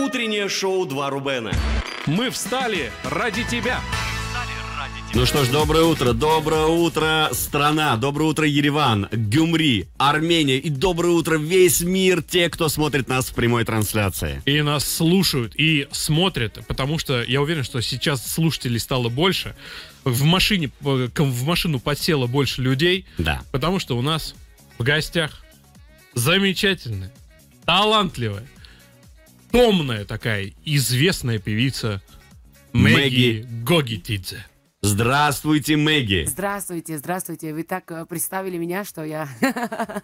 Утреннее шоу «Два Рубена». Мы встали ради тебя. Ну что ж, доброе утро, доброе утро, страна, доброе утро, Ереван, Гюмри, Армения и доброе утро весь мир, те, кто смотрит нас в прямой трансляции. И нас слушают, и смотрят, потому что я уверен, что сейчас слушателей стало больше. В машине, э, в машину подсело больше людей, Да. потому что у нас в гостях замечательная, талантливая, томная такая известная певица Мэгги Гогитидзе. Здравствуйте, Мэгги. Здравствуйте, здравствуйте. Вы так э, представили меня, что я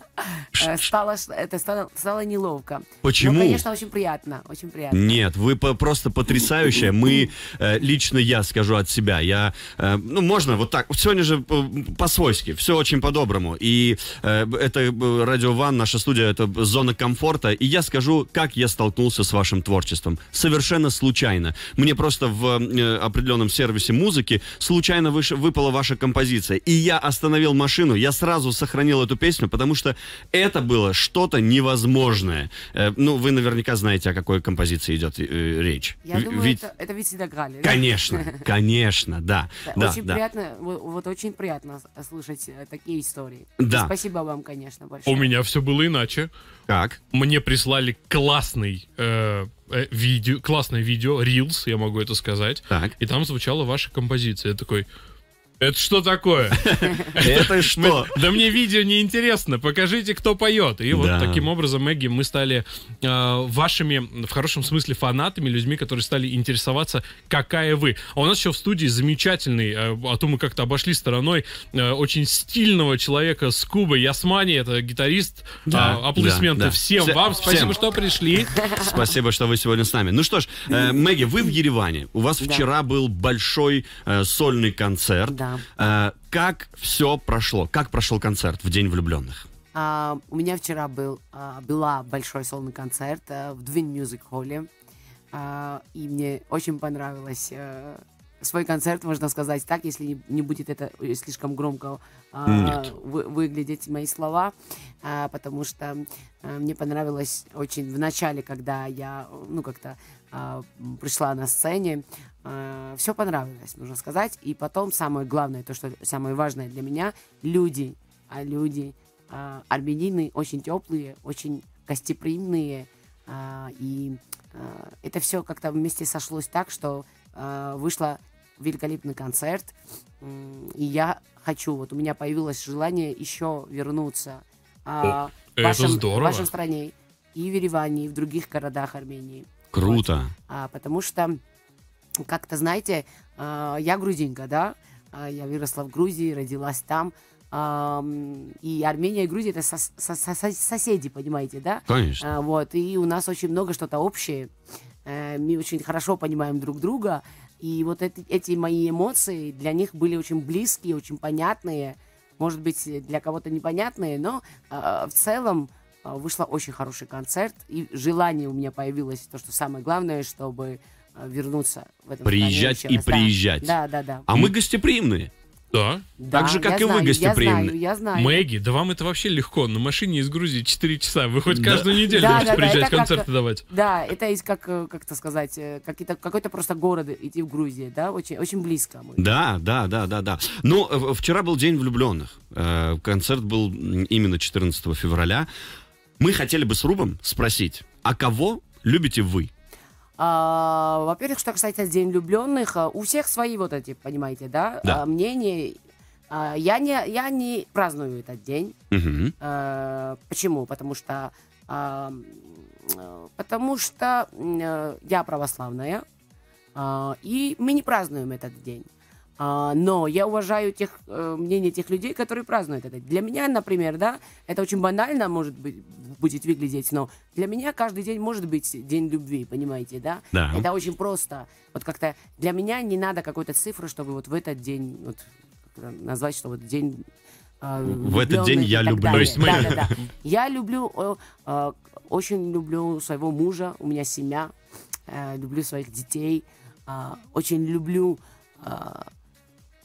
э, стало, ш- это стало, стало неловко. Почему? Ну, конечно, очень приятно, очень приятно. Нет, вы по- просто потрясающая. Мы, э, лично я скажу от себя, я, э, ну, можно вот так, сегодня же по-свойски, все очень по-доброму. И это Радио Ван, наша студия, это зона комфорта. И я скажу, как я столкнулся с вашим творчеством. Совершенно случайно. Мне просто в определенном сервисе музыки случайно выш- выпала ваша композиция. И я остановил машину, я сразу сохранил эту песню, потому что это было что-то невозможное. Э, ну, вы наверняка знаете, о какой композиции идет э, речь. Я В- думаю, ведь- это, это ведь всегда играли. да? Конечно, конечно, да. Да, да, очень да. приятно, вот, вот очень приятно слышать э, такие истории. Да. Спасибо вам, конечно, большое. У меня все было иначе. Как? Мне прислали классный э, э, видео, классное видео, Reels, я могу это сказать. Так. И там звучала ваша композиция. Я такой, это что такое? Это что? Да мне видео не интересно, покажите, кто поет. И вот таким образом, Мэгги, мы стали э, вашими, в хорошем смысле, фанатами, людьми, которые стали интересоваться, какая вы. А у нас еще в студии замечательный, э, а то мы как-то обошли стороной, э, очень стильного человека с Кубы, Ясмани, это гитарист. Да, А, аплодисменты всем Все- вам, спасибо, что пришли. Спасибо, что вы сегодня с нами. Ну что ж, Мэгги, вы в Ереване. У вас вчера был большой сольный концерт. Да. Э, как все прошло? Как прошел концерт в День влюбленных? А, у меня вчера был, а, была большой сольный концерт а, в Двин Мюзик Холле. А, и мне очень понравилось э, свой концерт, можно сказать так, если не, не будет это э, слишком громко а, вы- выглядеть мои слова, а, потому что э, мне понравилось очень в начале, когда я, ну, как-то а, пришла на сцене, все понравилось, можно сказать. И потом самое главное, то, что самое важное для меня, люди, а люди, а, армянины очень теплые, очень гостеприимные, а, и а, это все как-то вместе сошлось так, что а, вышло великолепный концерт, и я хочу, вот у меня появилось желание еще вернуться а, О, в, вашем, здорово. в вашей стране, и в Ереване, и в других городах Армении. Круто. А, потому что, как-то, знаете, а, я грузинка, да, А, я выросла в Грузии, родилась там, Ам, и Армения и Грузия это сос- сос- сос- соседи, понимаете, да? Конечно. А, вот, и у нас очень много что-то общее, Э, мы очень хорошо понимаем друг друга, и вот эти, эти мои эмоции для них были очень близкие, очень понятные, может быть, для кого-то непонятные, но в целом вышла очень хороший концерт, и желание у меня появилось, то, что самое главное, чтобы вернуться в этом Приезжать и. Да. приезжать. Да, да, да. А мы гостеприимные. Да. Да, так же, как я и вы знаю, гостеприимны. Я знаю, я знаю. Мэгги, да вам это вообще легко. На машине из Грузии 4 часа. Вы хоть Да. каждую неделю Да, можете да, да, приезжать как- концерты давать. Да, это есть как, э, как это сказать, э, какой-то просто город идти в Грузии, да, очень, очень близко. мы. Да, да, да, да, да. Ну, э, вчера был День влюбленных. Э, Концерт был именно 14 февраля. Мы хотели бы с Рубом спросить, а кого любите вы? А, во-первых, что касается День влюбленных, а, у всех свои вот эти, понимаете, да, Да. а, мнения. А, я, не, я не праздную этот день. Мгм. А, почему? Потому что, а, потому что э, я православная, а, и мы не празднуем этот день. А, но я уважаю тех, э, мнение тех людей, которые празднуют это. Для меня, например, да, это очень банально, может быть, будет выглядеть, но для меня каждый день может быть день любви, понимаете, да? Да. Это очень просто. Вот как-то для меня не надо какой-то цифры, чтобы вот в этот день вот, назвать, что вот день а, В этот день я люблю. далее. То есть мы- Да, да, да. Я люблю, э, э, очень люблю своего мужа, у меня семья, э, люблю своих детей, э, очень люблю, э,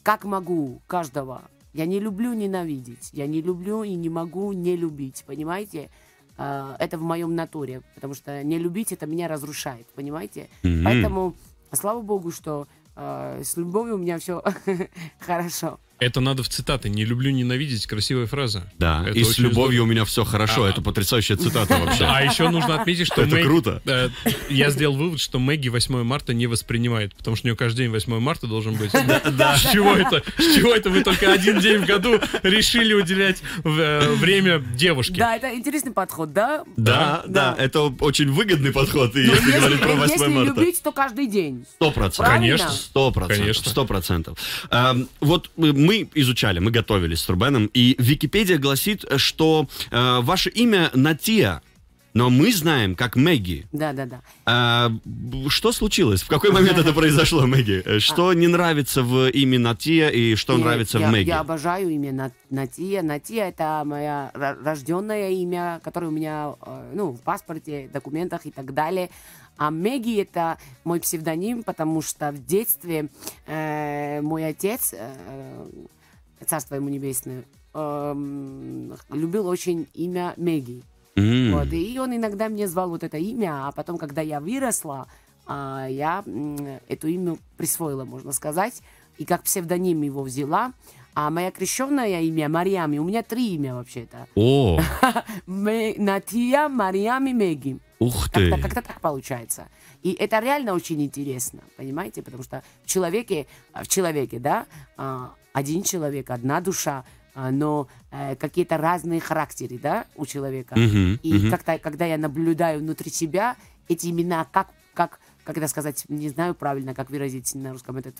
как могу, каждого. Я не люблю ненавидеть, я не люблю и не могу не любить, понимаете? а, это в моем натуре, потому что не любить это меня разрушает, понимаете? Мгм. Поэтому, слава богу, что а, с любовью у меня все хорошо. Это надо в цитаты. Не люблю ненавидеть. Красивая фраза. Да, Это и с любовью у меня все хорошо. А. Это потрясающая цитата вообще. А еще нужно отметить, что Это Мэг- круто. э, я сделал вывод, что Мэгги 8 марта не воспринимает, потому что у нее каждый день 8 марта должен быть. Да. С чего это? С чего это вы только один день в году решили уделять э, время девушке? Да, это интересный подход, да? Да, да, Да. это очень выгодный подход, Но если говорить про 8 если марта. любить, то каждый день. Сто процентов. Конечно. Сто процентов. Конечно. Сто процентов. Эм, Вот э, мы изучали, мы готовились с Рубеном, и Википедия гласит, что э, ваше имя Натия, но мы знаем как Мэгги. Да, да, да. А, что случилось? В какой момент это произошло, Мэгги? Э, Что не нравится в имя Натия и что нравится я, в Мэгги? Я обожаю имя На- Натия. Натия это мое рожденное имя, которое у меня э, ну, в паспорте, документах и так далее. А Мэгги это мой псевдоним, потому что в детстве э, мой отец, э, царство ему небесное, эм, любил очень имя Мэгги. М. Вот, и он иногда мне звал вот это имя, а потом, когда я выросла, а, я м, эту имя присвоила, можно сказать, и как псевдоним его взяла. А моя крещенное имя Мариами, у меня три имя вообще-то. О, Натия, Мариами, Мэгги. Ух ты. Как-то, как-то так получается. И это реально очень интересно, понимаете? Потому что в человеке, в человеке, да, а, один человек, одна душа, а, но э, какие-то разные характеры, да, у человека. Мгм, И мгм. как-то, когда я наблюдаю внутри себя эти имена, как, как, как это сказать, не знаю правильно, как выразить на русском этот,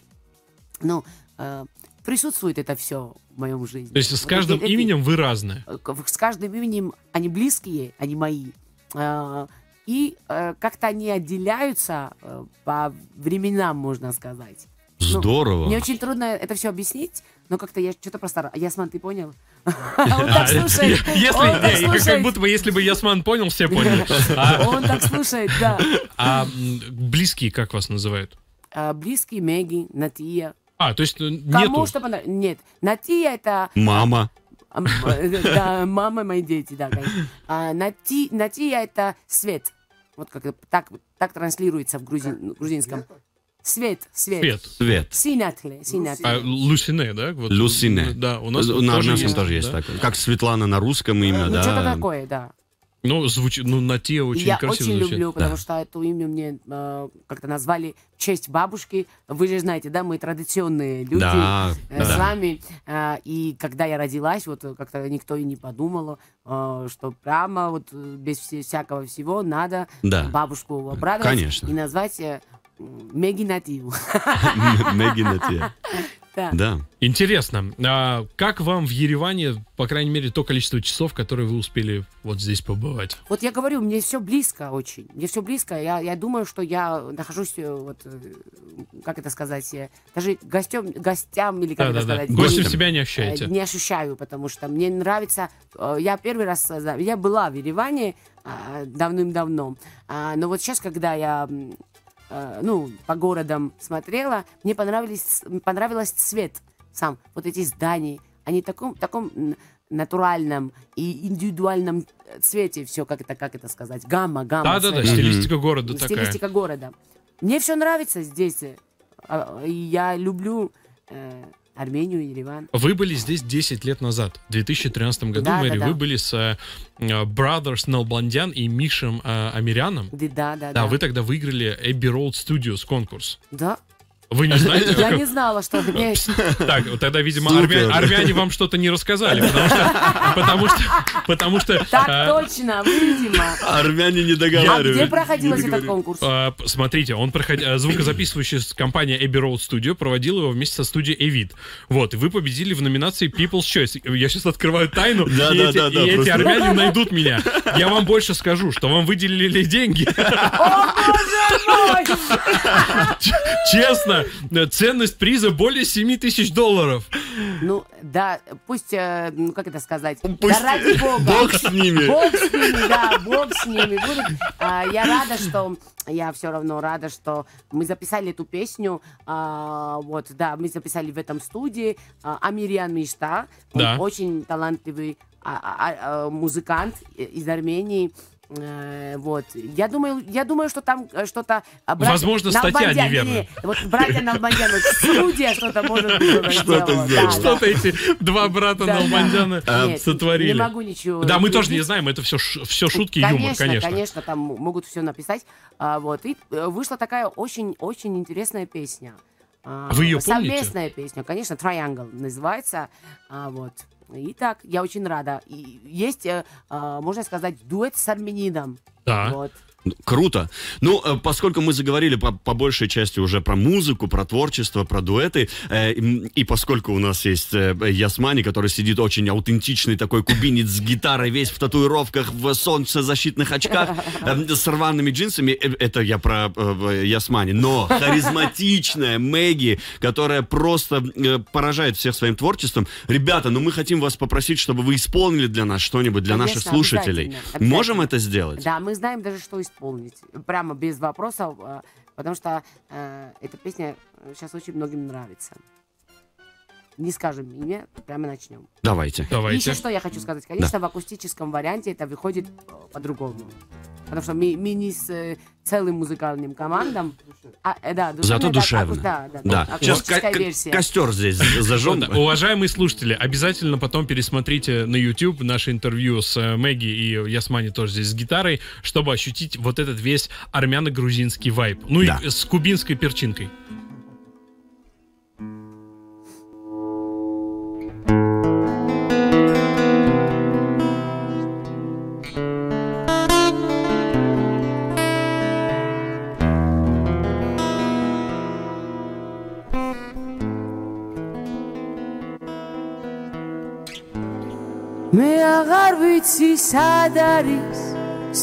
ну, э, присутствует это все в моем жизни. То есть с Вот каждым эти- именем вы разные. э, с каждым именем они близкие, они мои. Э, И э, как-то они отделяются э, по временам, можно сказать. Ну, Здорово. Мне очень трудно это все объяснить, но как-то я что-то просто... Ясман, ты понял? Он так слушает. Если, как будто бы, если бы Ясман понял, все поняли. А, Он так слушает, да. а, близкие как вас называют? А, Близкий Мэгги, Натия. А, то есть э, Кому нету. что понравилось? Нет. Натия это... Мама. Э, Да, мама, мои дети, да, конечно. А Нати- Натия это свет. Вот как так, так транслируется в грузин- грузинском. Свет, свет. Свет. Свет. Синатле, синатле. А, Лусине, да? Вот, Люсине. Да, у нас на тоже армянском есть, тоже есть да? такое. Как Светлана на русском имя, Ну, да. что-то такое, да. Ну, звучит, ну, на те очень я красиво очень звучит. люблю, потому Да. что это имя мне э, как-то назвали в честь бабушки. Вы же знаете, да, мы традиционные люди Да, э, да. с вами. Э, и когда я родилась, вот э, как-то никто и не подумал, э, что прямо вот э, без всякого всего надо Да. бабушку обрадовать Конечно. и назвать Меги Нативу. Мэгги Натия. Да. Да. Интересно, а как вам в Ереване, по крайней мере, то количество часов, которые вы успели вот здесь побывать? Вот я говорю, мне все близко очень. Мне все близко. Я, я думаю, что я нахожусь, э, вот, э, как это сказать, э, даже гостем, гостям или как это Да-да-да. сказать, Гостем не- себя не ощущаете. Не ощущаю, потому что мне нравится. Я первый раз, я была в Ереване а, давным-давно, А, но вот сейчас, когда я ну, по городам смотрела, мне понравились, понравилось цвет сам, вот эти здания, они в таком, таком натуральном и индивидуальном э, цвете все, как это, как это сказать, гамма, гамма. Да-да-да, стилистика города такая. Стилистика города. Мне все нравится здесь. э, а, Я люблю э, Армению, Ереван. Вы были здесь 10 лет назад, в 2013 году, Да, Мэри. да, да. Вы были с э, Brothers Налбандян и Мишем э, Амиряном. Да, да, да. Да, вы тогда выиграли Abbey Road Studios конкурс. Да. Вы не знаете? Я не знала, что есть... Так, вот тогда, видимо, армя- армяне вам что-то не рассказали, потому что, потому что, потому что, Так э, точно, видимо. Армяне не А договаривают. где проходился этот конкурс? п- смотрите, он проходил, э, звукозаписывающая компания Abbey Road Studio проводила его вместе со студией Эвид. Вот, и вы победили в номинации People's Choice. Я сейчас открываю тайну, Да, и, да, эти, да, да, и эти армяне найдут меня. Я вам больше скажу, что вам выделили деньги. О, боже мой! Честно, приза, э, ценность приза более 7 тысяч долларов. Ну, да, пусть, э, ну, как это сказать, Пусть- да ради бога. Бог с ними. Бог с ними, да, Бог с ними. Будут. А, я рада, что я все равно рада, что мы записали эту песню. а, вот, да, мы записали в этом студии. А, Амирьян Мишта, Да. очень талантливый а, а, а, музыкант из Армении. Э, Вот. Я думаю, я думаю, что там э, что-то... а, братья Возможно, статья неверная. Вот братья Налбандян, вот студия что-то может быть Что-то. Да, Что-то эти два брата. Налбандяна сотворили. Не могу ничего. Да, мы тоже не знаем, это все, все шутки, конечно, юмор, конечно. конечно, там могут все написать. А, вот. И э, вышла такая очень-очень интересная песня. А, Вы её помните? Совместная песня, конечно, Triangle называется. А, вот. И так, я очень рада. И есть, э, а, можно сказать, дуэт с армянином. Да. Вот. Круто. Ну, э, поскольку мы заговорили по, по большей части уже про музыку, про творчество, про дуэты, э, и поскольку у нас есть э, Ясмани, который сидит очень аутентичный такой кубинец с гитарой, весь в татуировках, в солнцезащитных очках, э, с рваными джинсами, э, это я про э, Ясмани, но харизматичная Мэгги, которая просто э, поражает всех своим творчеством. Ребята, ну мы хотим вас попросить, чтобы вы исполнили для нас что-нибудь, для наших Конечно, слушателей. обязательно, Можем обязательно. это сделать? Да, мы знаем даже, что исполнить. Прямо без вопросов, э, потому что э, эта песня сейчас очень многим нравится. Не скажем имя, прямо начнем. Давайте. Давайте. еще что я хочу сказать. Конечно, в акустическом варианте это выходит э, по-другому. Потому что мы, мы не с э, целым музыкальным командом. А, э, да, душевно Зато душевно. аку- Да, да, Да, сейчас акустическая версия. костер здесь зажжем. Вот, уважаемые слушатели, обязательно потом пересмотрите на YouTube наше интервью с Мэгги и Ясмани тоже здесь с гитарой, чтобы ощутить вот этот весь армяно-грузинский вайб. Ну Да. и с кубинской перчинкой. აღარ ვიცი სად არის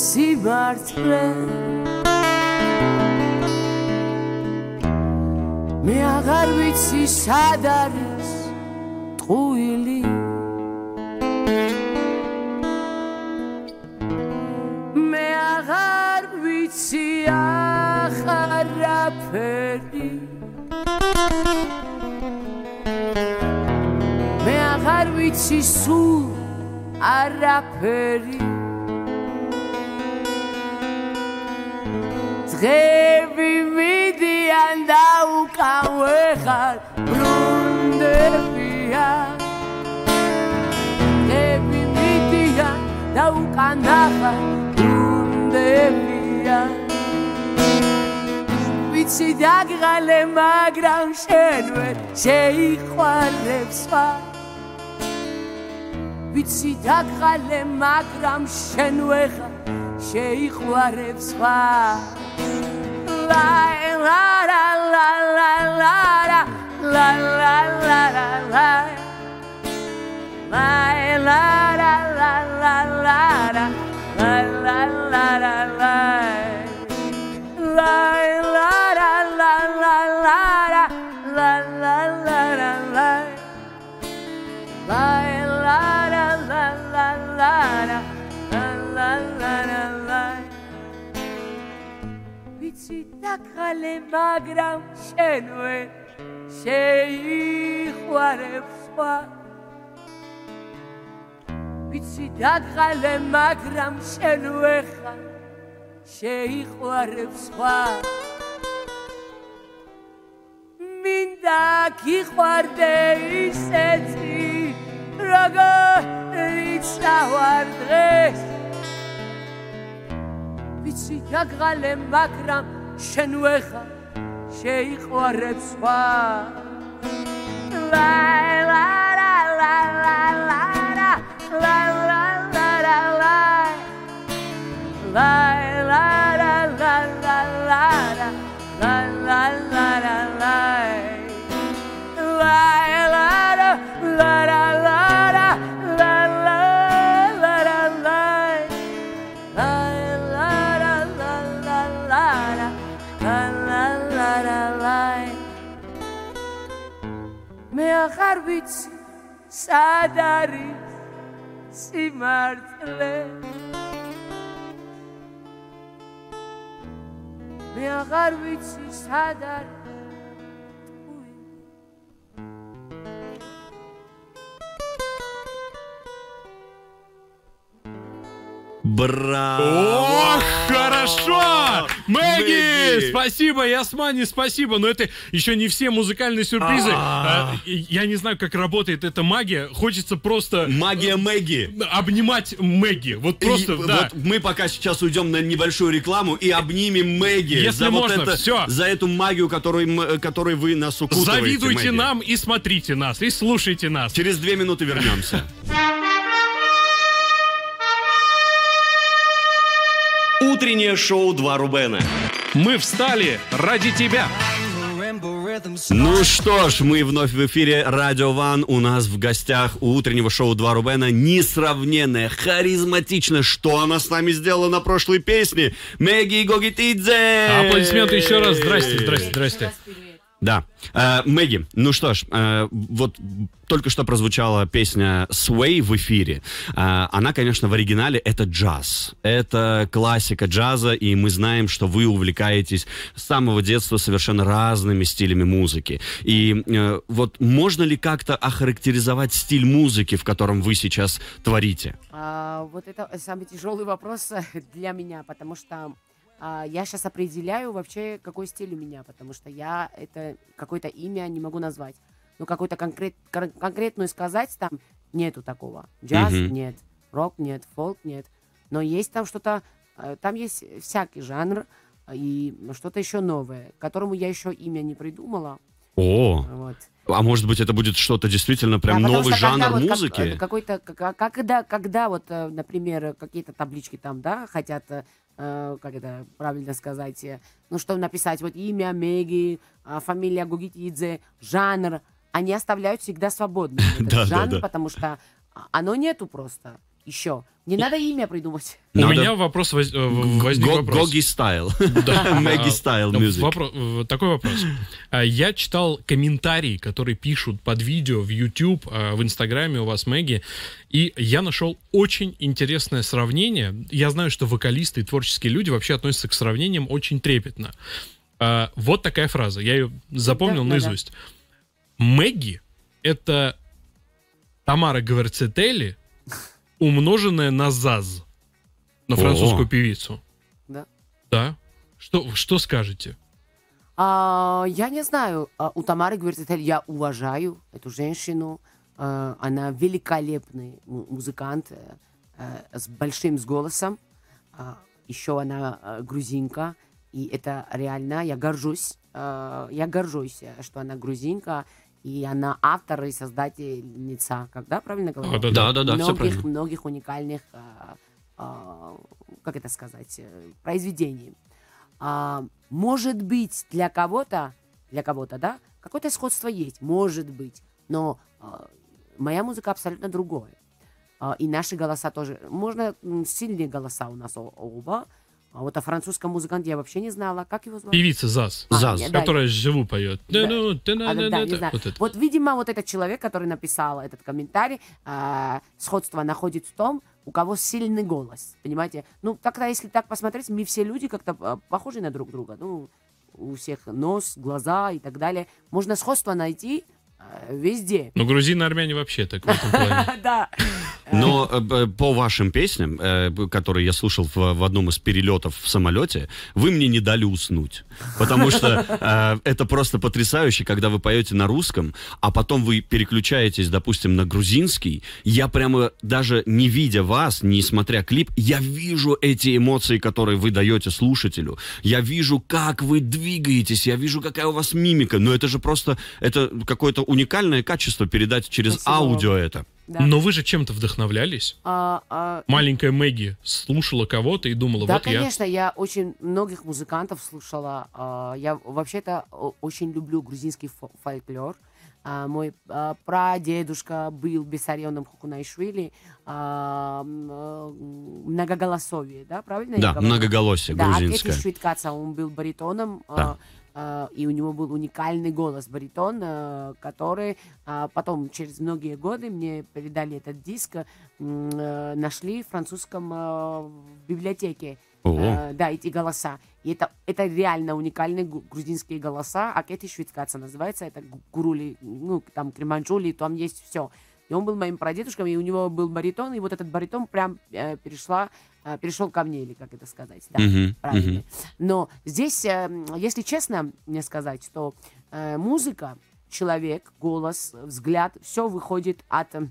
სიმართლე. მე აღარ ვიცი სად არის ტყუილი. მე აღარ ვიცი აღარაფერი მე აღარ ვიცი სულ არაფერი. ძღები მიდიან და უკან ვეღარ ბრუნდებია ძღები მიდიან და უკან აღარ ბრუნდებია ვიცი დაგღალე მაგრამ შენ ვერ შეიყვარებს სხვა ვიცი დაგღალე მაგრამ შენ ვეღარ შეიყვარებს სხვა ლაი ლა ლა ლა ლა ლა ლა ლა ლა ლა ლა ლა ლაი ლა ლა ლა ლა ლა ლა ლა ლა ლა ლა ლა Lai la la la la la la la la la la la Lai la la la ლანა ლანა ვიცი დაკალე მაგრამ შენვე შეიხوارებ სხვა ვიცი დაკალე მაგრამ შენვე ხარ შეიხوارებ სხვა მინდა გიყვარდე ისეც როგორ წავარ დღეს ვიცი გაგღალე მაგრამ შენ ვეხა შეიყვარებ სხვა ლაი ლარა ლარა ლარა ლარა ლარა ლაი სად არის სიმართლე მე აღარ ვიცი სად არის Браво! Хорошо! Мэгги! Спасибо, Ясмани, спасибо. Но это еще не все музыкальные сюрпризы. Э, Я не знаю, как работает эта магия. Хочется просто Магия Мэгги. обнимать Мэгги. Вот просто, да. Вот мы пока сейчас уйдем на небольшую рекламу и обнимем Мэгги Если можно, всё. за эту магию, которой, вы нас укутываете. Завидуйте нам и смотрите нас, и слушайте нас. Через две минуты вернемся. Утреннее шоу «Два Рубена». Мы встали ради тебя. Ну что ж, мы вновь в эфире Радио Ван. У нас в гостях у утреннего шоу «Два Рубена» несравненная, харизматичная. Что она с нами сделала на прошлой песне? Мэгги Гогитидзе! Аплодисменты еще раз. Здрасте, здрасте, здрасте. Да. Э, Мэгги, ну что ж, э, вот только что прозвучала песня Sway в эфире. Э, она, конечно, в оригинале это джаз. Это классика джаза, и мы знаем, что вы увлекаетесь с самого детства совершенно разными стилями музыки. И э, вот можно ли как-то охарактеризовать стиль музыки, в котором вы сейчас творите? А, вот это самый тяжелый вопрос для меня, потому что я сейчас определяю вообще, какой стиль у меня, потому что я это какое-то имя не могу назвать. Ну, какую-то конкрет, кон- конкретную сказать там нету такого. Джаз Мгм. нет, рок нет, фолк нет. Но есть там что-то, э, там есть всякий жанр и что-то еще новое, которому я еще имя не придумала. О, Вот. а может быть это будет что-то действительно прям Да, новый что когда жанр вот как- музыки? э, какой-то, как- как- когда, когда вот, э, например, какие-то таблички там, да, хотят, э, как это правильно сказать, э, ну, что написать, вот имя Меги, а, фамилия Гугитидзе, жанр, они оставляют всегда свободным этот жанр, потому что а, оно нету просто еще. Не надо имя придумать. У Надо- меня вопрос воз- э, возник Го- вопрос. Гоги стайл. Да. Мэгги А, стайл да, мюзик. э, Такой вопрос. А, Я читал комментарии, которые пишут под видео в YouTube, а, в Инстаграме у вас, Мэгги, и я нашел очень интересное сравнение. Я знаю, что вокалисты и творческие люди вообще относятся к сравнениям очень трепетно. Вот такая фраза, я ее запомнил Да, да, да. наизусть. Мэгги — это Тамара Гварцетели, умноженная на Заз, на французскую певицу. Да. Да. Что, что скажете? А, я не знаю. А, У Тамары Гвертетель я уважаю эту женщину. А, Она великолепный му- музыкант э, э, с большим с голосом. А, Еще она э, грузинка. И это реально, я горжусь. Я горжусь, что она грузинка. И она автор и создательница. Когда правильно говорю? А, да, Да, да, да, все многих, правильно. многих уникальных, а, а, как это сказать, э, произведений. А, может быть, для кого-то, для кого-то, да, какое-то сходство есть, может быть, но а, моя музыка абсолютно другое. А, и наши голоса тоже. Можно сильные голоса у нас оба. А вот о французском музыканте я вообще не знала. Как его звать? Певица Заз, А, Заз. я- да, которая живу поет. Да. Да-ну, А, да, да, не знаю. Вот это. Вот, видимо, вот этот человек, который написал этот комментарий, а, сходство находит в том, у кого сильный голос, понимаете? Ну, тогда, если так посмотреть, мы все люди как-то а, похожи на друг друга. Ну, у всех нос, глаза и так далее. Можно сходство найти везде. Ну, грузины, армяне вообще так в этом плане. Да. Но э, б- по вашим песням, э, которые я слушал в, одном из перелетов в самолете, вы мне не дали уснуть. Потому что э, это просто потрясающе, когда вы поете на русском, а потом вы переключаетесь, допустим, на грузинский. Я прямо даже не видя вас, не смотря клип, я вижу эти эмоции, которые вы даете слушателю. Я вижу, как вы двигаетесь, я вижу, какая у вас мимика. Но это же просто, это какое-то уникальное качество передать через Спасибо. аудио это. Да. Но вы же чем-то вдохновлялись. А, а, Маленькая Мэгги слушала кого-то и думала, Да, вот я. конечно, я очень многих музыкантов слушала. А, Я вообще-то очень люблю грузинский фо- фольклор. А, Мой а, прадедушка был Бессарионом Хукунайшвили. э, Многоголосовие, да, правильно Да, многоголосие Да, грузинское. Швидкаца, он был баритоном. Да. А, и у него был уникальный голос, баритон, э, который э, потом, через многие годы, мне передали этот диск, нашли в французском библиотеке. Э, да, эти голоса. И это, это реально уникальные грузинские голоса. А это швейцарца называется. Это гу- гурули, ну, там, креманджули, там есть все. И он был моим прадедушком, и у него был баритон, и вот этот баритон прям э, перешла, э, перешел ко мне, или как это сказать. Да, Мгм, правильно. мгм. Но здесь, э, если честно мне сказать, что э, музыка, человек, голос, взгляд, все выходит от, э,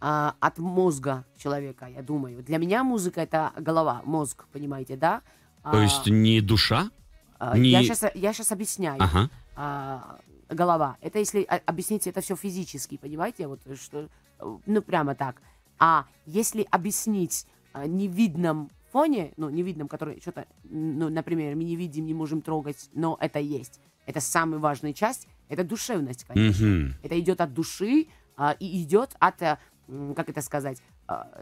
а, от мозга человека, я думаю. Для меня музыка это голова, мозг, понимаете, да? То есть не душа? А, не- я, сейчас, я сейчас объясняю. Ага. А, голова. Это если а, объяснить это все физически, понимаете? Вот что, э, ну прямо так. А если объяснить а, невидном фоне, ну невидном, который что-то, ну например, мы не видим, не можем трогать, но это есть. Это самая важная часть. Это душевность, конечно. Мгм. Это идет от души а, и идет от, как это сказать,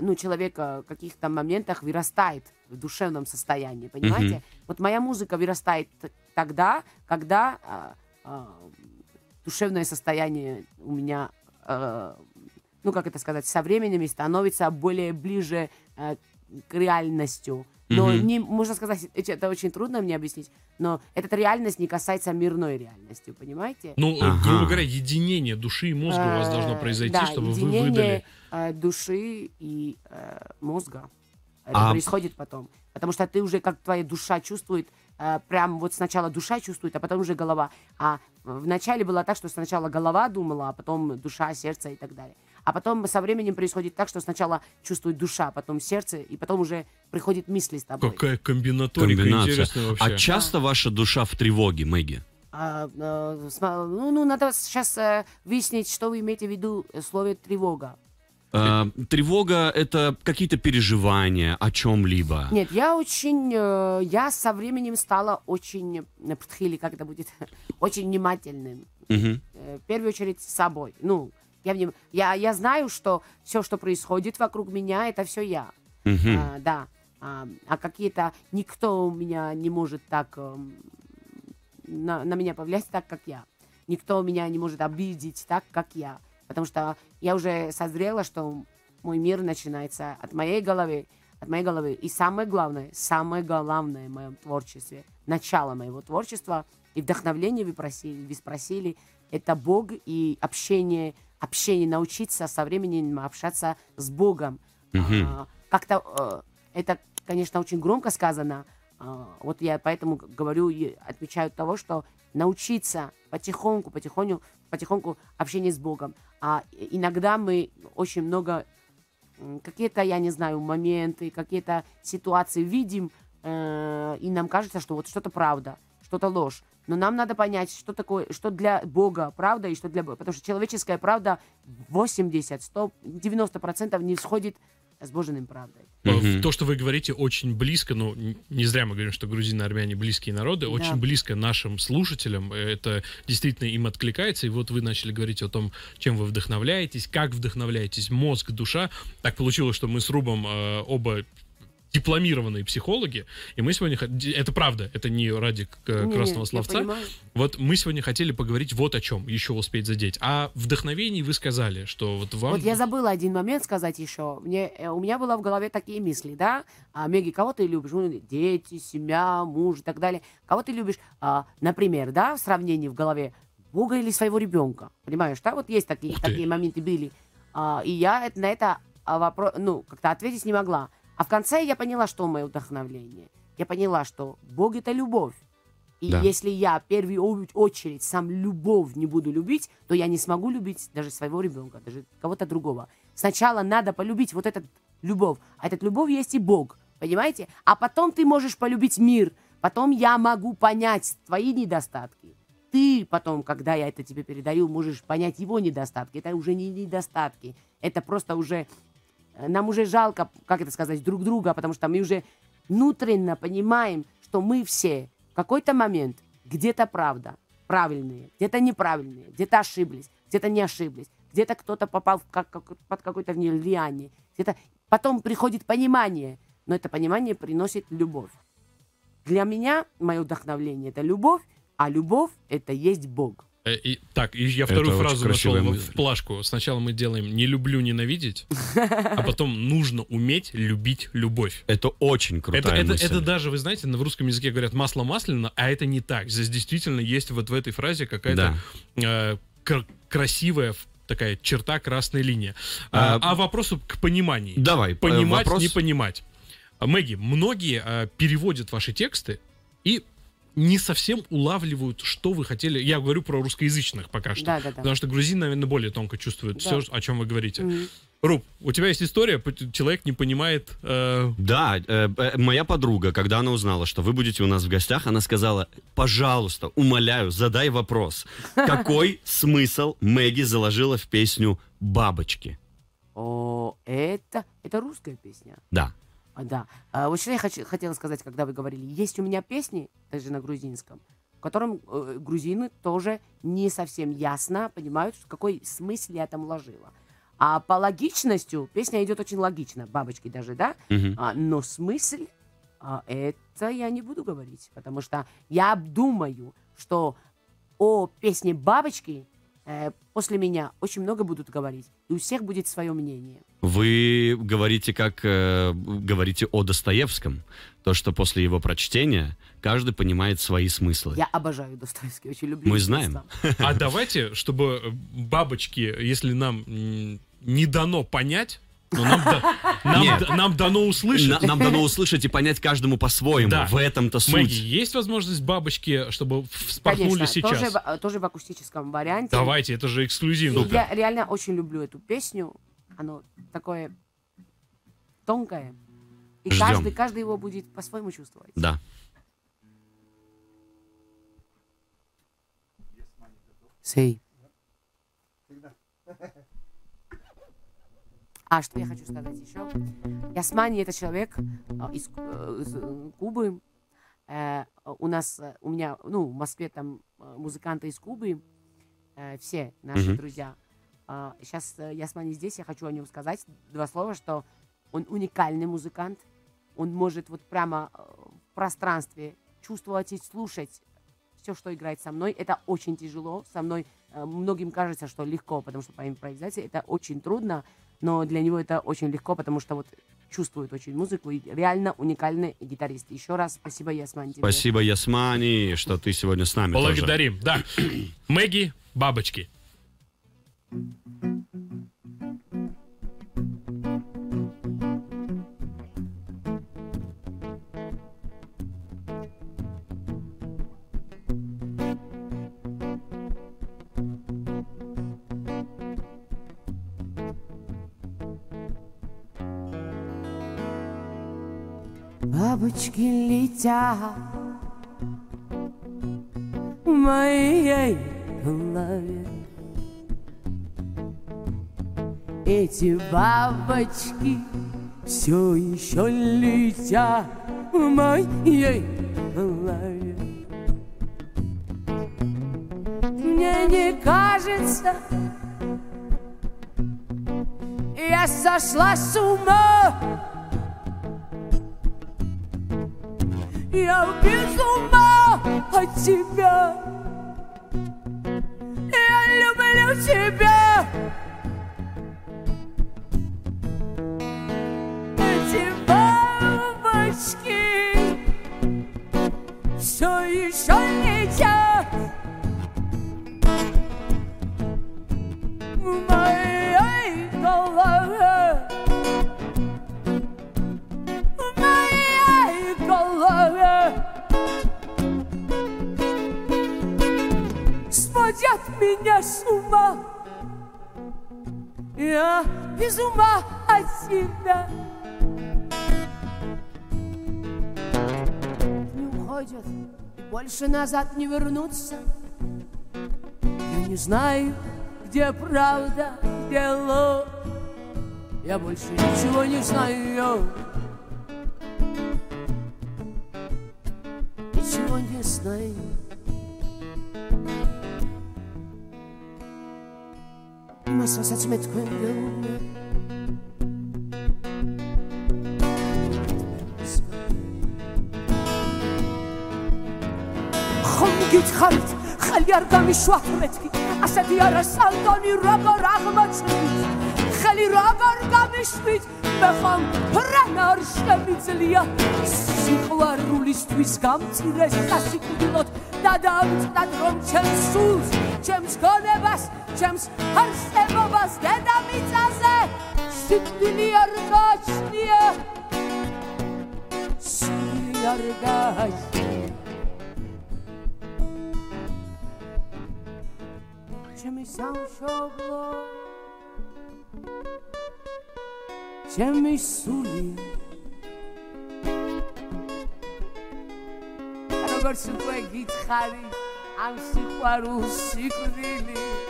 ну, человек в каких-то моментах вырастает в душевном состоянии, понимаете? Мгм. Вот моя музыка вырастает тогда, когда а, а, душевное состояние у меня, а, ну, как это сказать, со временем становится более ближе а, к реальностью. Но Мгм. не, можно сказать, это очень трудно мне объяснить, но эта реальность не касается мирной реальности, понимаете? Ну, э, Ага. грубо говоря, единение души и мозга у вас Э, должно произойти, да, чтобы вы выдали. э, души и э, мозга. Это А- происходит потом. Потому что ты уже, как твоя душа чувствует, э, прям вот сначала душа чувствует, а потом уже голова. А вначале было так, что сначала голова думала, а потом душа, сердце и так далее. А потом со временем происходит так, что сначала чувствует душа, потом сердце, и потом уже приходит мысли с тобой. Какая комбинаторика Комбинация. интересная вообще. А часто ваша душа в тревоге, Мэгги? А, э, сма- ну, ну, надо сейчас э, выяснить, что вы имеете в виду в слове тревога. Э, тревога это какие-то переживания о чем-либо. Нет, я очень, э, я со временем стала очень, э, или как это будет, очень внимательным. Э, В первую очередь с собой. Ну, я, вним- я, я знаю, что все, что происходит вокруг меня, это все я. Мгм. А, да. А, а какие-то никто у меня не может так эм, на, на меня повлиять так, как я. Никто меня не может обидеть так, как я. Потому что я уже созрела, что мой мир начинается от моей головы, от моей головы. И самое главное, самое главное в моем творчестве, начало моего творчества и вдохновление вы просили, вы спросили, это Бог и общение, общение, научиться со временем общаться с Богом. Мгм. А, как-то э, это, конечно, очень громко сказано. А, вот я поэтому говорю и отмечаю того, что научиться потихоньку, потихоньку, потихоньку общение с Богом. А иногда мы очень много какие-то, я не знаю, моменты, какие-то ситуации видим, э, и нам кажется, что вот что-то правда, что-то ложь. Но нам надо понять, что такое, что для Бога правда и что для Бога. Потому что человеческая правда 80, 100, 90% не сходит с Божьей правдой. Мгм. То, что вы говорите, очень близко, ну, не зря мы говорим, что грузины и армяне близкие народы, Да. очень близко нашим слушателям, э, это действительно им откликается, и вот вы начали говорить о том, чем вы вдохновляетесь, как вдохновляетесь, мозг, душа. Так получилось, что мы с Рубом э, оба дипломированные психологи, и мы сегодня... Это правда, это не ради э, красного я словца. Вот мы сегодня хотели поговорить вот о чем, еще успеть задеть. А вдохновении вы сказали, что вот вам... Вот я забыла один момент сказать еще. Мне, э, у меня было в голове такие мысли, да? А, Меги, кого ты любишь? Ну, дети, семья, муж и так далее. Кого ты любишь? А, например, да, в сравнении в голове Бога или своего ребенка? Понимаешь, да? Вот есть такие, такие моменты были. А, и я это- на это вопрос, ну, как-то ответить не могла. А в конце я поняла, что мое вдохновление. Я поняла, что Бог это любовь. И Да. если я в первую очередь сам любовь не буду любить, то я не смогу любить даже своего ребенка, даже кого-то другого. Сначала надо полюбить вот этот любовь. А этот любовь есть и Бог, понимаете? А потом ты можешь полюбить мир. Потом я могу понять твои недостатки. Ты потом, когда я это тебе передаю, можешь понять его недостатки. Это уже не недостатки. Это просто уже... Нам уже жалко, как это сказать, друг друга, потому что мы уже внутренно понимаем, что мы все в какой-то момент где-то правда, правильные, где-то неправильные, где-то ошиблись, где-то не ошиблись, где-то кто-то попал в как- как- под какое-то влияние, где-то потом приходит понимание, но это понимание приносит любовь. для меня мое вдохновление это любовь, а любовь это есть Бог. Э, и, так, и я вторую Это фразу нашел в, в плашку. Сначала мы делаем «не люблю ненавидеть», а потом нужно уметь любить любовь. Это очень крутая Это, это, мысль. это даже, вы знаете, в русском языке говорят масло масляно, а это не так. Здесь действительно есть вот в этой фразе какая-то э, кр- красивая такая черта, красная линия. А, А, а вопросу к пониманию. Давай, э, Понимать, вопрос. не понимать. Мэгги, многие э, переводят ваши тексты и не совсем улавливают, что вы хотели. Я говорю про русскоязычных пока что. Да, да, да. Потому что грузин, наверное, более тонко чувствует Да. все, о чем вы говорите. Мгм. Руб, у тебя есть история, человек не понимает. э, Да, э, э, моя подруга, когда она узнала, что вы будете у нас в гостях, она сказала, пожалуйста, умоляю, задай вопрос. Какой смысл Мэгги заложила в песню «Бабочки»? О, это, это русская песня. Да. Да. А, вот что я хочу- хотела сказать, когда вы говорили. Есть у меня песни, даже на грузинском, в котором э, грузины тоже не совсем ясно понимают, в какой смысл я там вложила. А по логичностью песня идет очень логично, бабочки даже, да? Мгм. А, но смысл, а, это я не буду говорить, потому что я думаю, что о песне «Бабочки» э, после меня очень много будут говорить, и у всех будет свое мнение. Вы говорите, как э, говорите о Достоевском. То, что после его прочтения каждый понимает свои смыслы. Я обожаю Достоевский, очень люблю. Мы знаем. А давайте, чтобы бабочки, если нам не дано понять, но нам, да- нам Нет. да- нам дано услышать. На- нам дано услышать и понять каждому по-своему. Да. В этом-то суть. Мэгги, есть возможность бабочки, чтобы вспорхнули Конечно, сейчас? Тоже, в- тоже в акустическом варианте. Давайте, это же эксклюзивно. Я реально очень люблю эту песню. Оно такое тонкое. И Ждем. каждый, каждый его будет по-своему чувствовать. Да. Сей. А что я хочу сказать еще? Ясмани это человек а, из, э, из, э, Кубы. Э, у нас, у меня, ну, в Москве там музыканты из Кубы, все наши Мгм. друзья. сейчас Ясмани здесь, я хочу о нем сказать два слова, что он уникальный музыкант. Он может вот прямо в пространстве чувствовать и слушать все, что играет со мной. Это очень тяжело. Со мной многим кажется, что легко, потому что по импровизации это очень трудно, но для него это очень легко, потому что вот чувствует очень музыку и реально уникальный гитарист. Еще раз спасибо, Ясман, тебе. Спасибо, Ясмани, что ты сегодня с нами тоже. Благодарим. Да. Мэгги, бабочки. Бабочки летят в моей голове. Эти бабочки все еще летят в моей голове. Мне не кажется, я сошла с ума. Я без ума от тебя Сводят меня с ума. Я без ума от тебя Не уходят больше назад не вернуться Я не знаю, где правда, где ложь Я больше ничего не знаю. Ничего не знаю Masa saçmet koyuyorum გითხარით ხელი არ გამიშვათ მეთქი ასეთი არა სანდონი როგორ აღმოჩნდით ხელი როგორ გამიშვით მე ხომ ფრენ არ შემიძლია სიყვარულისთვის გამწირეს სასიკვდილოდ და დავწდად რომ ჩემს სულს ჩემს გონებას ჩემს არსებობას დედამიწაზე სიკვდილი არ გაჩნია სიკვდილი არ გაჩნია ჩემი სამშობლო ჩემი სული. როგორც უკვე გითხარი ამ სიყვარულს სიკვდილი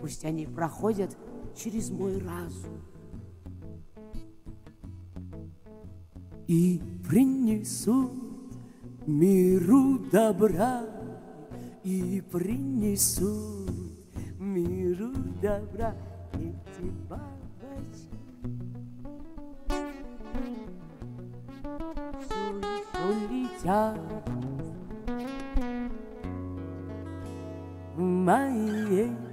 Пусть они проходят через мой разум И принесут миру добра И принесут миру добра эти бабочки. Все еще летят в моей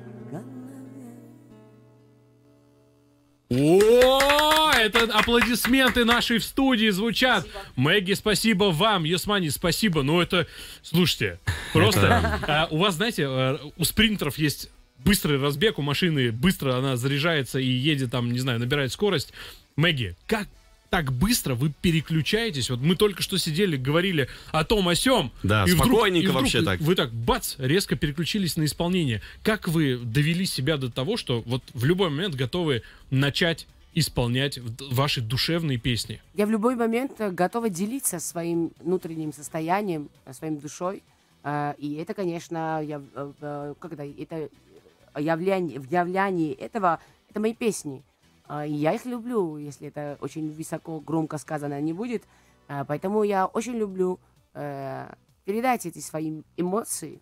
О, это аплодисменты нашей в студии звучат. Мэгги, спасибо вам. Юсмани, спасибо. Ну, это, слушайте, просто а, у вас, знаете, э, у спринтеров есть быстрый разбег у машины, быстро она заряжается и едет там, не знаю, набирает скорость. Мэгги, как так быстро вы переключаетесь. Вот мы только что сидели, говорили о том, о сем. Да, и вдруг- спокойненько и вдруг вообще так. Вы так, бац, резко переключились на исполнение. Как вы довели себя до того, что вот в любой момент готовы начать исполнять ваши душевные песни? Я в любой момент э, готова делиться своим внутренним состоянием, э, своим душой. Э, И это, конечно, я, когда это являние, в являнии этого, это мои песни. А, И я их люблю, если это очень высоко, громко сказано не будет. А, Поэтому я очень люблю э, передать эти свои эмоции.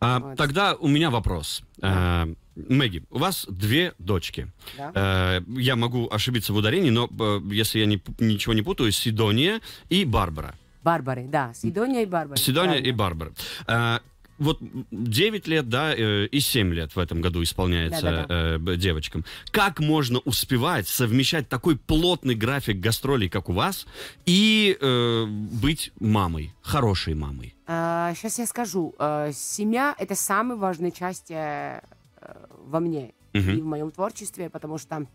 А, Вот. тогда у меня вопрос. А, Мэгги, у вас две дочки. Да? Э, я могу ошибиться в ударении, но э, если я не ничего не путаю, Сидония и Барбара. Барбары, да, Сидония и Барбара. Сидония и правильно. Барбара. А, вот 9 лет, да, э, и 7 лет в этом году исполняется Да-да-да. э, девочкам. Как можно успевать совмещать такой плотный график гастролей, как у вас, и э, быть мамой, хорошей мамой? сейчас я скажу. Э, семья это самая важная часть во мне Мгм. и в моем творчестве, потому что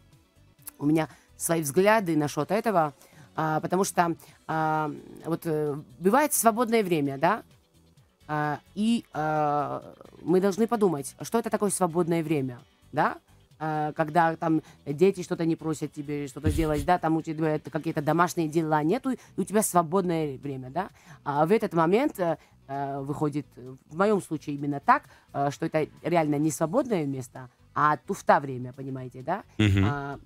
у меня свои взгляды насчет этого, а, потому что а, вот бывает свободное время, да, А, и а, мы должны подумать, что это такое свободное время, да, А, когда там дети что-то не просят тебе что-то сделать, да, там у тебя какие-то домашние дела нету, и у тебя свободное время, да, а в этот момент э, э, выходит, э, в моем случае именно так, э, что это реально не свободное место, а туфта время, понимаете, да, Мгм. а,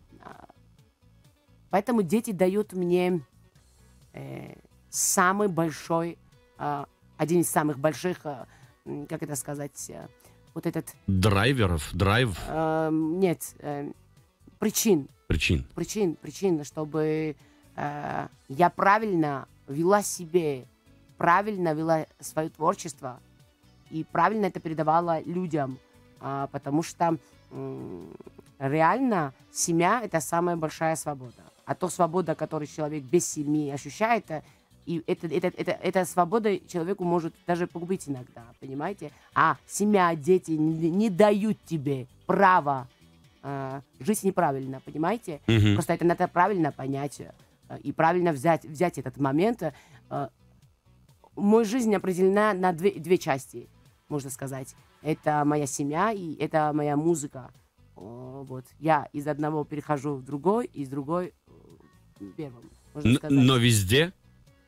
поэтому дети дают мне э, самый большой, а, один из самых больших, м, как это сказать, э, вот этот, Драйверов, драйв э, нет, э, причин, причин. причин, причин, чтобы э, я правильно вела себе, правильно вела свое творчество и правильно это передавала людям, А, потому что м, реально семья это самая большая свобода. А то свобода, которую человек без семьи ощущает, э, и это, это, это, эта свобода человеку может даже погубить иногда, понимаете? А семья, дети не, не дают тебе права э, жить неправильно, понимаете? Мгм. Просто это надо правильно понять э, и правильно взять, взять этот момент. Э, Моя жизнь определена на две, две части, можно сказать. Это моя семья и это моя музыка. О, Вот. Я из одного перехожу в другой, из другой в первом, можно Н- сказать. но везде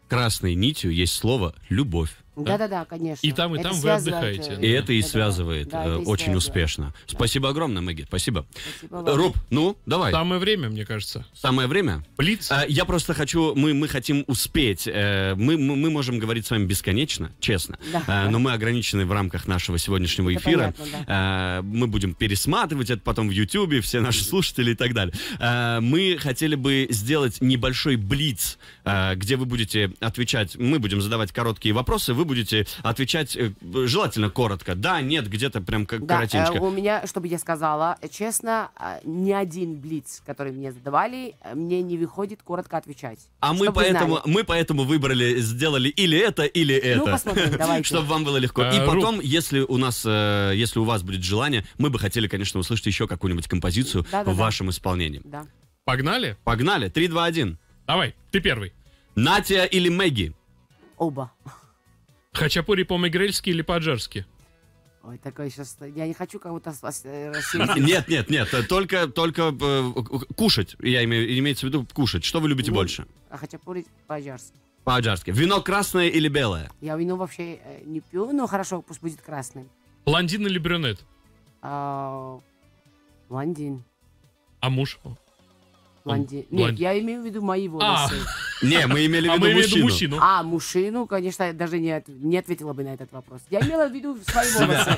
красной нитью есть слово «любовь». Да-да-да, конечно. И там, и Это там вы отдыхаете. э, И это и связывает Да, э, это и очень связывает. успешно. Спасибо огромное, Мэгги. Спасибо. Спасибо вам. Руб, ну, давай. Самое время, мне кажется. Самое время. Блиц. А, Я просто хочу, мы, мы хотим успеть. э, Мы, мы, мы можем говорить с вами бесконечно, честно. Да. А, Но мы ограничены в рамках нашего сегодняшнего Это эфира. понятно, А, Мы будем пересматривать это потом в Ютубе, все наши слушатели и так далее. А, Мы хотели бы сделать небольшой блиц, а, где вы будете отвечать, мы будем задавать короткие вопросы, вы будете отвечать э, желательно коротко. Да, нет, где-то прям как Да, коротенько. э, у меня, чтобы я сказала, э, честно, э, ни один блиц, который мне задавали, э, мне не выходит коротко отвечать. А мы поэтому, мы поэтому выбрали, сделали или это, или это. Ну, посмотрим, давайте. Чтобы вам было легко. А, И потом, если у нас, э, если у вас будет желание, мы бы хотели, конечно, услышать еще какую-нибудь композицию в вашем исполнении. Да. Погнали? Погнали. 3, 2, 1. Давай, ты первый. Натя или Мэгги? Оба. Хачапури по-мигрельски или по-аджарски? Ой, такой сейчас... Я не хочу кого-то э. Нет, нет, нет. Только, только э, кушать. Я имею, имеется в виду кушать. Что вы любите Ну, больше? А хачапури по-аджарски. По-аджарски. Вино красное или белое? Я вино вообще э, не пью, но хорошо, пусть будет красным. Блондин или брюнет? А, Блондин. А муж? Блондин. блондин. Нет, я имею в виду мои А, волосы. Не, мы имели в а виду мы мужчину. мужчину. А, мужчину, конечно, я даже не, от- не ответила бы на этот вопрос. Я имела в виду свои волосы.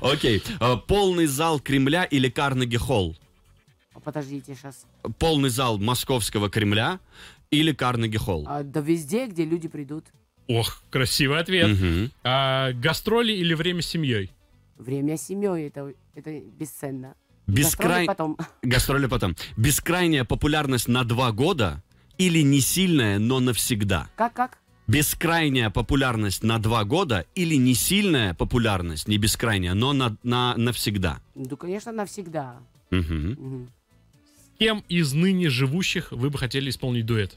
Окей. Э, Полный зал Кремля или Карнеги Холл? Подождите сейчас. полный зал московского Кремля или Карнеги Холл? А, да везде, где люди придут. Ох, красивый ответ. А, гастроли или время с семьей? Время с семьей, это, это бесценно. Бескрай... Гастроли потом. Гастроли потом. Бескрайняя популярность на два года или не сильная, но навсегда? Как, как? Бескрайняя популярность на два года или не сильная популярность, не бескрайняя, но на, на, навсегда? Ну, конечно, навсегда. Мгм. Мгм. С кем из ныне живущих вы бы хотели исполнить дуэт?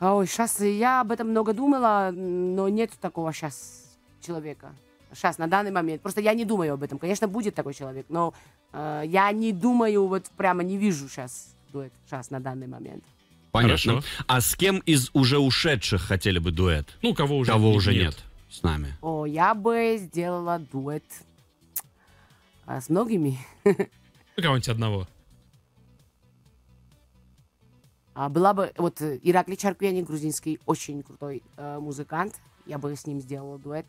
Ой, сейчас я об этом много думала, но нет такого сейчас человека. Сейчас, на данный момент. Просто я не думаю об этом. Конечно, будет такой человек, но э, я не думаю, вот прямо не вижу сейчас дуэт. Сейчас, на данный момент. Понятно. Хорошо. А с кем из уже ушедших хотели бы дуэт? Ну, кого уже, Кого не- уже нет. с нами? О, я бы сделала дуэт а, с многими. Ну, кого-нибудь одного. А была бы, вот э, Ираклий Чарквяни, грузинский, очень крутой э, музыкант. Я бы с ним сделала дуэт.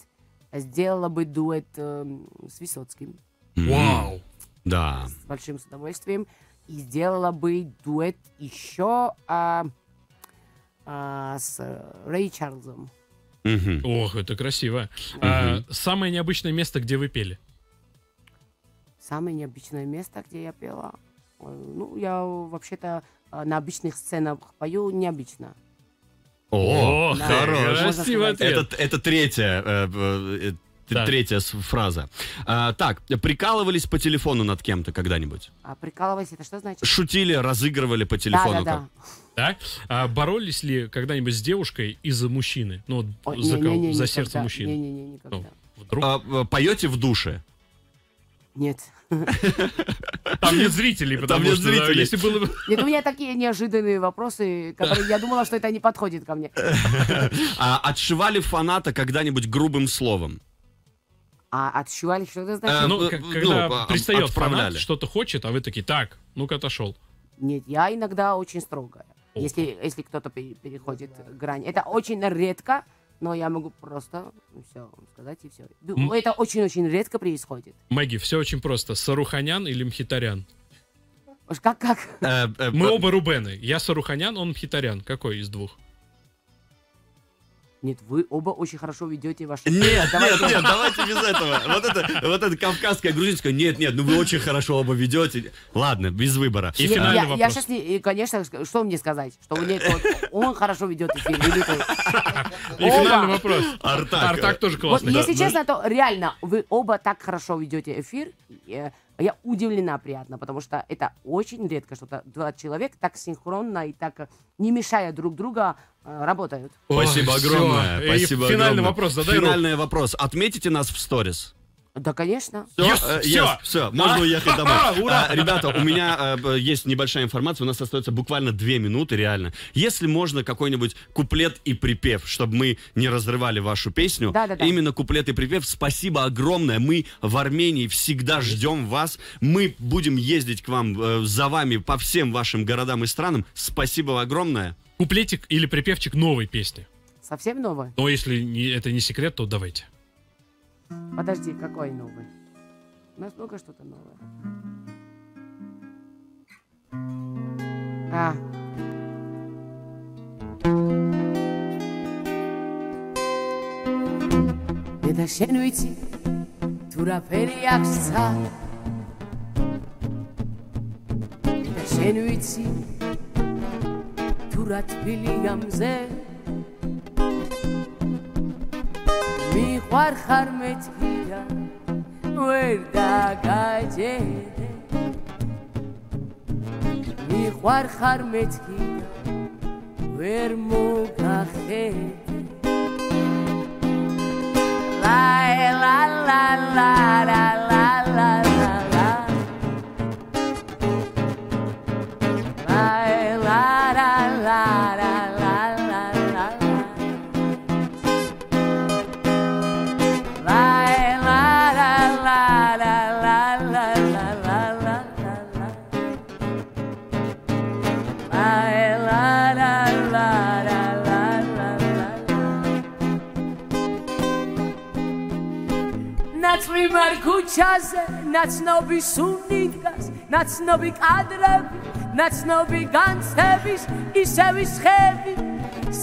Сделала бы дуэт э, с Высоцким. Вау. Да. с большим с удовольствием. И сделала бы дуэт еще а, а, с э, Рэй Чарльзом. Мгм. Ох, это красиво. А, самое необычное место, где вы пели? Самое необычное место, где я пела. Ну, я вообще-то а, на обычных сценах пою необычно. О, Да. хорош. Красивый ответ. Это, это третья, э, э, э, Так. третья фраза. А, так, прикалывались по телефону над кем-то когда-нибудь? А прикалывайся, это что значит? Шутили, разыгрывали по Да, телефону? да, как? да. Так? А боролись ли когда-нибудь с девушкой из-за мужчины? Ну, вот Ой, за, кого? не-не-не, за сердце никогда. мужчины. Не-не-не, никогда. Ну, вдруг? А, э, поете в душе? Нет. Там нет зрителей, потому нет что да, зрителей. если было бы... Нет, у меня такие неожиданные вопросы, которые я думала, что это не подходит ко мне. А, отшивали фаната когда-нибудь грубым словом? А отшивали, что это Э, значит? Ну, ну, к- ну, когда а, пристает отправляли. фанат, что-то хочет, а вы такие, так, ну-ка отошел. Нет, я иногда очень строгая. Если, если кто-то пере- переходит грань. Это очень редко, но я могу просто все сказать и все. М. Это очень-очень редко происходит. Мэгги, все очень просто. Саруханян или Мхитарян? Уж Как, как? Э, э, Мы э, оба Рубены. Я Саруханян, он Мхитарян. Какой из двух? Нет, вы оба очень хорошо ведете ваши... Нет, нет, Давайте. нет, давайте без этого. Вот это, вот это кавказское, грузинское. Нет, нет, ну вы очень хорошо оба ведете. Ладно, без выбора. И Нет, финальный я, я вопрос. сейчас, не, конечно, что мне сказать? Что у него, вот, он хорошо ведет эфир. И Оба. финальный вопрос. Артак. Артак тоже Вот классный. если да. честно, то реально вы оба так хорошо ведете эфир. Я удивлена приятно, потому что это очень редко, что два человека так синхронно и так э, не мешая друг друга э, работают. Спасибо Ой, огромное. И Спасибо финальный огромное. вопрос задай, Роб. Финальный вопрос. Отметите нас в сторис. Да, конечно. Все, Yes, всё. все, можно А, уехать домой. ура. А, ребята, у меня э, есть небольшая информация, у нас остается буквально две минуты, реально. Если можно какой-нибудь куплет и припев, чтобы мы не разрывали вашу песню. Да-да-да. Именно куплет и припев. Спасибо огромное. Мы в Армении всегда ждем вас. Мы будем ездить к вам, э, за вами по всем вашим городам и странам. Спасибо огромное. Куплетик или припевчик новой песни. Совсем новое? Но если не- это не секрет, то давайте. Подожди, какой новый? У нас много что-то новое. А. Yeda şenuiti tura peri yaksa Yeda şenuiti turat pili yamze ვარ ხარ მეცკიდან ვერ დაგაჯერე. მიყვარ ხარ მეცკიდან ვერ მოგახერე. La la la la la la ნაცვლი მარ ქუჩაზე ნაცნობი სუნი დგას ნაცნობი კადრები ნაცნობი განცდების ისევი ხები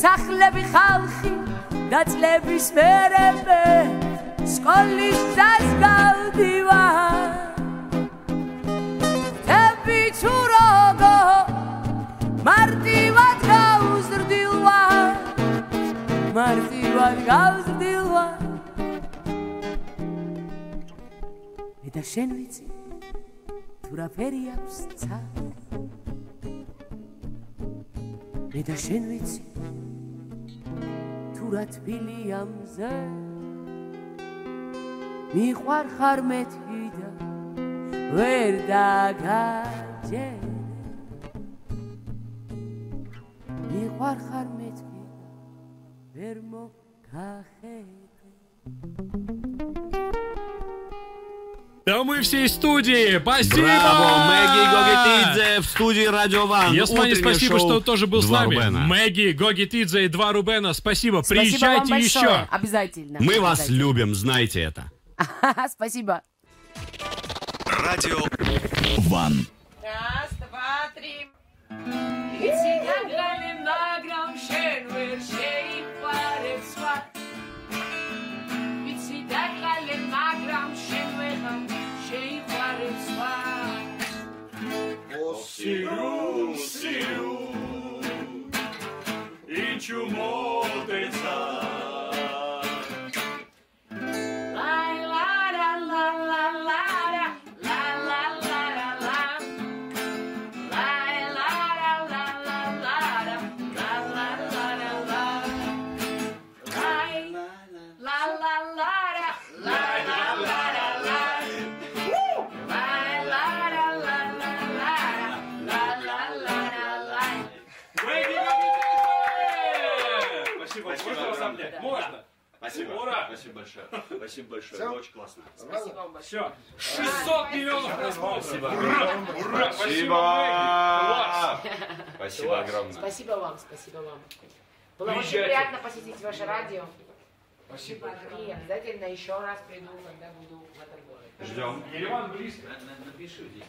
სახლები ხალხი დაწლების მერებე სკოლის გზას გავდივარ თები თუ როგორ მარტივად გავზრდილვარ მარტივად გავზრდილვარ და შენ ვიცი თუ რაფერი აქვს ცა. მე და შენ ვიცი თუ რა თბილი ამზე მიყვარ ხარ მეთქი და ვერ დაგაჯერე მიყვარ ხარ მეთქი და ვერ მოგახედე Да мы всей студии! Спасибо! Браво, Мэгги Гогетидзе в студии Радио Ван. Ясмани, Утреннее спасибо, шоу что тоже был с «Два нами. Рубена». Мэгги, Гоги Тидзе и два Рубена. Спасибо. Спасибо вам Приезжайте большое. еще. Обязательно. Мы вас Обязательно. любим, знайте это. Спасибо. Радио Ван. Раз, два, три. Deixa o. Спасибо. Ура! Спасибо большое. Спасибо большое. Было очень классно. Спасибо вам большое. Все. 600 миллионов просмотров. Спасибо. Ура! Ура! Спасибо. Спасибо огромное. Спасибо вам, спасибо вам. Было очень приятно посетить ваше радио. Спасибо. И обязательно еще раз приду, когда буду в этом городе. Ждем. Ереван близко. Напиши здесь.